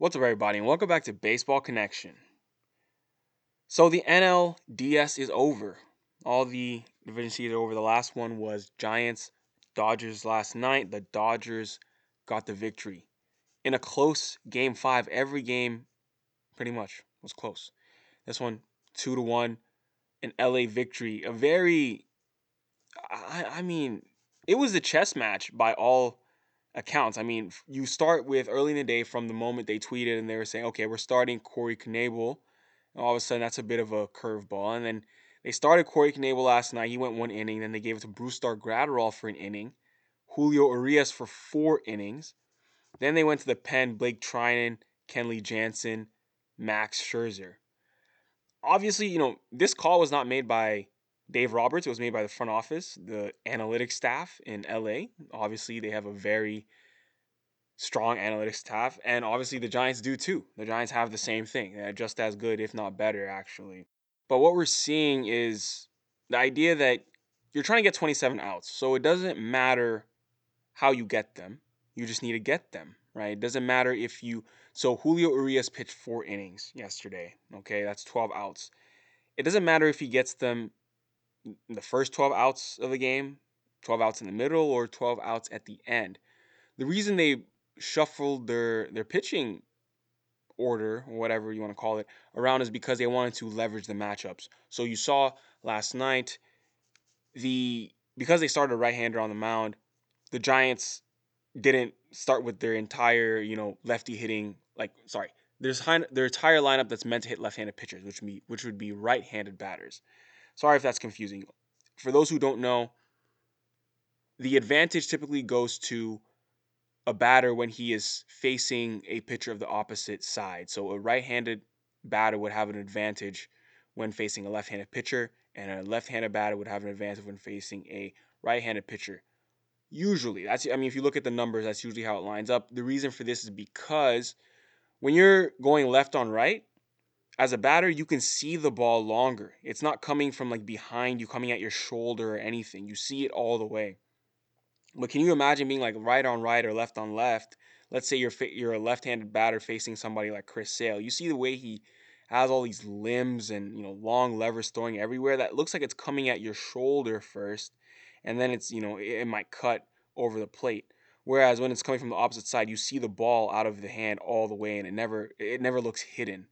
What's up, everybody, and welcome back to Baseball Connection. So the NLDS is over. All the division are over. The last one was Giants Dodgers last night. The Dodgers got the victory in a close game five. Every game, pretty much, was close. This one, two to one, an LA victory. A very, I, I mean, it was a chess match by all accounts. I mean, you start with early in the day from the moment they tweeted and they were saying, okay, we're starting Corey Knebel all of a sudden, that's a bit of a curveball. And then they started Corey Knebel last night. He went one inning. Then they gave it to Brusdar Graterol for an inning. Julio Urias for four innings. Then they went to the pen, Blake Treinen, Kenley Jansen, Max Scherzer. Obviously, you know, this call was not made by Dave Roberts. It was made by the front office, the analytics staff in LA. Obviously, they have a very strong analytics staff, and obviously the Giants do too. The Giants have the same thing, They're just as good, if not better, actually. But what we're seeing is the idea that you're trying to get 27 outs, so it doesn't matter how you get them. You just need to get them, right? It doesn't matter if you. So Julio Urias pitched four innings yesterday. Okay, that's 12 outs. It doesn't matter if he gets them the first 12 outs of the game, 12 outs in the middle, or 12 outs at the end. The reason they shuffled their their pitching order, or whatever you want to call it, around is because they wanted to leverage the matchups. So you saw last night the because they started a right-hander on the mound, the Giants didn't start with their entire, you know, lefty hitting like sorry, there's their entire lineup that's meant to hit left-handed pitchers, which be which would be right-handed batters. Sorry if that's confusing. For those who don't know, the advantage typically goes to a batter when he is facing a pitcher of the opposite side. So a right-handed batter would have an advantage when facing a left-handed pitcher, and a left-handed batter would have an advantage when facing a right-handed pitcher. Usually, that's I mean, if you look at the numbers, that's usually how it lines up. The reason for this is because when you're going left on right, as a batter, you can see the ball longer. It's not coming from like behind you, coming at your shoulder or anything. You see it all the way. But can you imagine being like right on right or left on left? Let's say you're you're a left-handed batter facing somebody like Chris Sale. You see the way he has all these limbs and you know long levers throwing everywhere. That looks like it's coming at your shoulder first, and then it's you know it, it might cut over the plate. Whereas when it's coming from the opposite side, you see the ball out of the hand all the way, and it never it never looks hidden.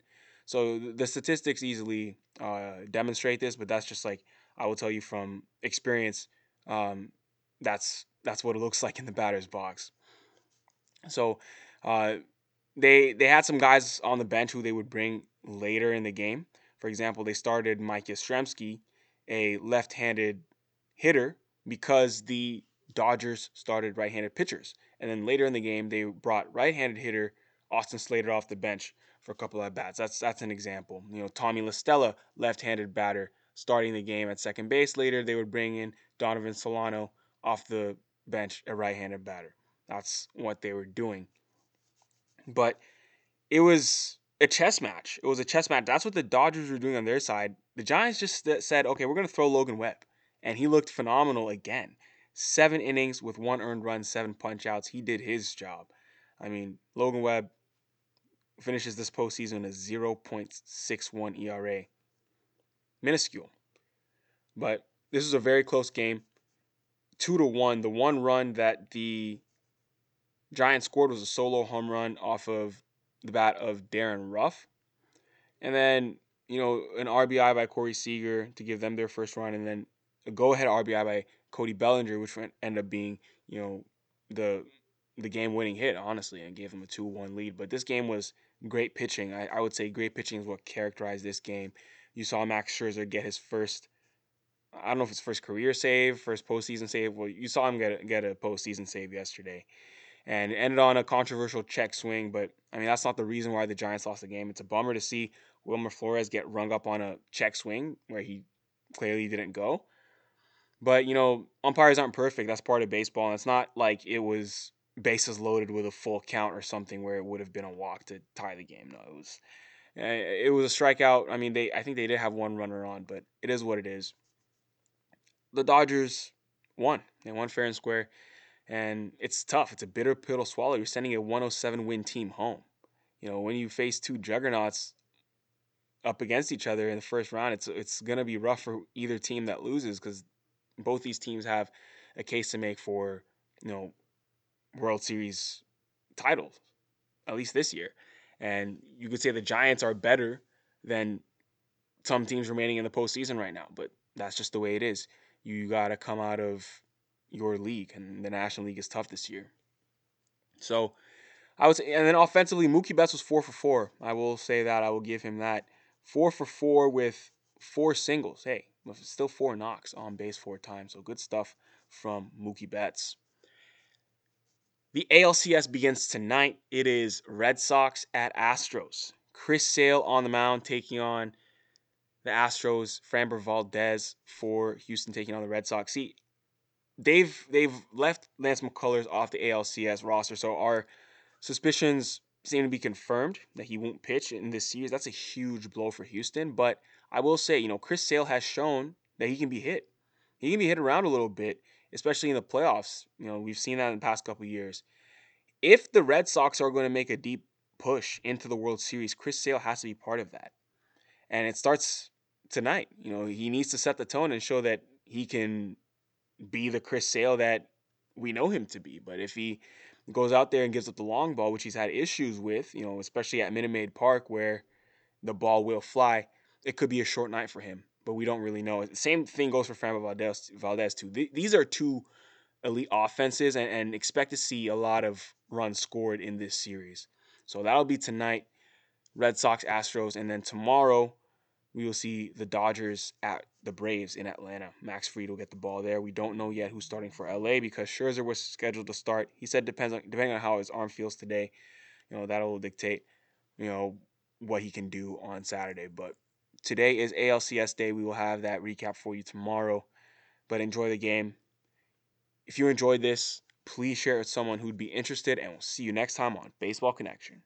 So the statistics easily uh, demonstrate this, but that's just like I will tell you from experience. Um, that's that's what it looks like in the batter's box. So uh, they they had some guys on the bench who they would bring later in the game. For example, they started Mike Yastrzemski, a left-handed hitter, because the Dodgers started right-handed pitchers. And then later in the game, they brought right-handed hitter Austin Slater off the bench for a couple of bats. That's that's an example. You know, Tommy La Stella, left-handed batter, starting the game at second base. Later, they would bring in Donovan Solano off the bench a right-handed batter. That's what they were doing. But it was a chess match. It was a chess match. That's what the Dodgers were doing on their side. The Giants just said, "Okay, we're going to throw Logan Webb." And he looked phenomenal again. 7 innings with one earned run, 7 punch outs. He did his job. I mean, Logan Webb finishes this postseason a 0.61 ERA. Minuscule. But this is a very close game two to one. The one run that the Giants scored was a solo home run off of the bat of Darin Ruf. And then, you know, an RBI by Corey Seager to give them their first run, and then a go ahead RBI by Cody Bellinger, which went ended up being, you know, the the game winning hit, honestly, and gave them a 2 1 lead. But this game was great pitching. I, I would say great pitching is what characterized this game. You saw Max Scherzer get his first I don't know if it's first career save, first postseason save. Well, you saw him get a, get a postseason save yesterday, and ended on a controversial check swing. But I mean, that's not the reason why the Giants lost the game. It's a bummer to see Wilmer Flores get rung up on a check swing where he clearly didn't go. But you know, umpires aren't perfect. That's part of baseball, and it's not like it was bases loaded with a full count or something where it would have been a walk to tie the game. No, it was eh, it was a strikeout. I mean, they I think they did have one runner on, but it is what it is the Dodgers won. They won fair and square. And it's tough. It's a bitter pill to swallow. You're sending a 107 win team home. you know, when you face two juggernauts up against each other in the first round, it's it's gonna be rough for either team that loses because both these teams have a case to make for you know World Series titles, at least this year. And you could say the Giants are better than some teams remaining in the postseason right now, but that's just the way it is. You got to come out of your league, and the National League is tough this year. So I was, and then offensively, Mookie Betts was four for four. I will say that. I will give him that. Four for four with four singles. Hey, still four knocks on base four times. So good stuff from Mookie Betts. The ALCS begins tonight. It is Red Sox at Astros. Chris Sale on the mound taking on the Astros. Framber Valdez for Houston taking on the Red Sox. See, they've they've left Lance McCullers off the ALCS roster, so our suspicions seem to be confirmed that he won't pitch in this series. That's a huge blow for Houston. But I will say, you know, Chris Sale has shown that he can be hit. He can be hit around a little bit, especially in the playoffs. You know, we've seen that in the past couple years. If the Red Sox are going to make a deep push into the World Series, Chris Sale has to be part of that. And it starts tonight. You know, he needs to set the tone and show that he can be the Chris Sale that we know him to be. But if he goes out there and gives up the long ball, which he's had issues with, you know, especially at Minute Maid Park where the ball will fly, it could be a short night for him. But we don't really know. Same thing goes for Framber Valdez, Valdez too. These are two elite offenses, and, and expect to see a lot of runs scored in this series. So that'll be tonight. Red Sox, Astros, and then tomorrow we will see the Dodgers at the Braves in Atlanta. Max Fried will get the ball there. We don't know yet who's starting for LA because Scherzer was scheduled to start. He said depends on depending on how his arm feels today, you know, that'll dictate, you know, what he can do on Saturday. But today is ALCS day. We will have that recap for you tomorrow. But enjoy the game. If you enjoyed this, please share it with someone who'd be interested, and we'll see you next time on Baseball Connection.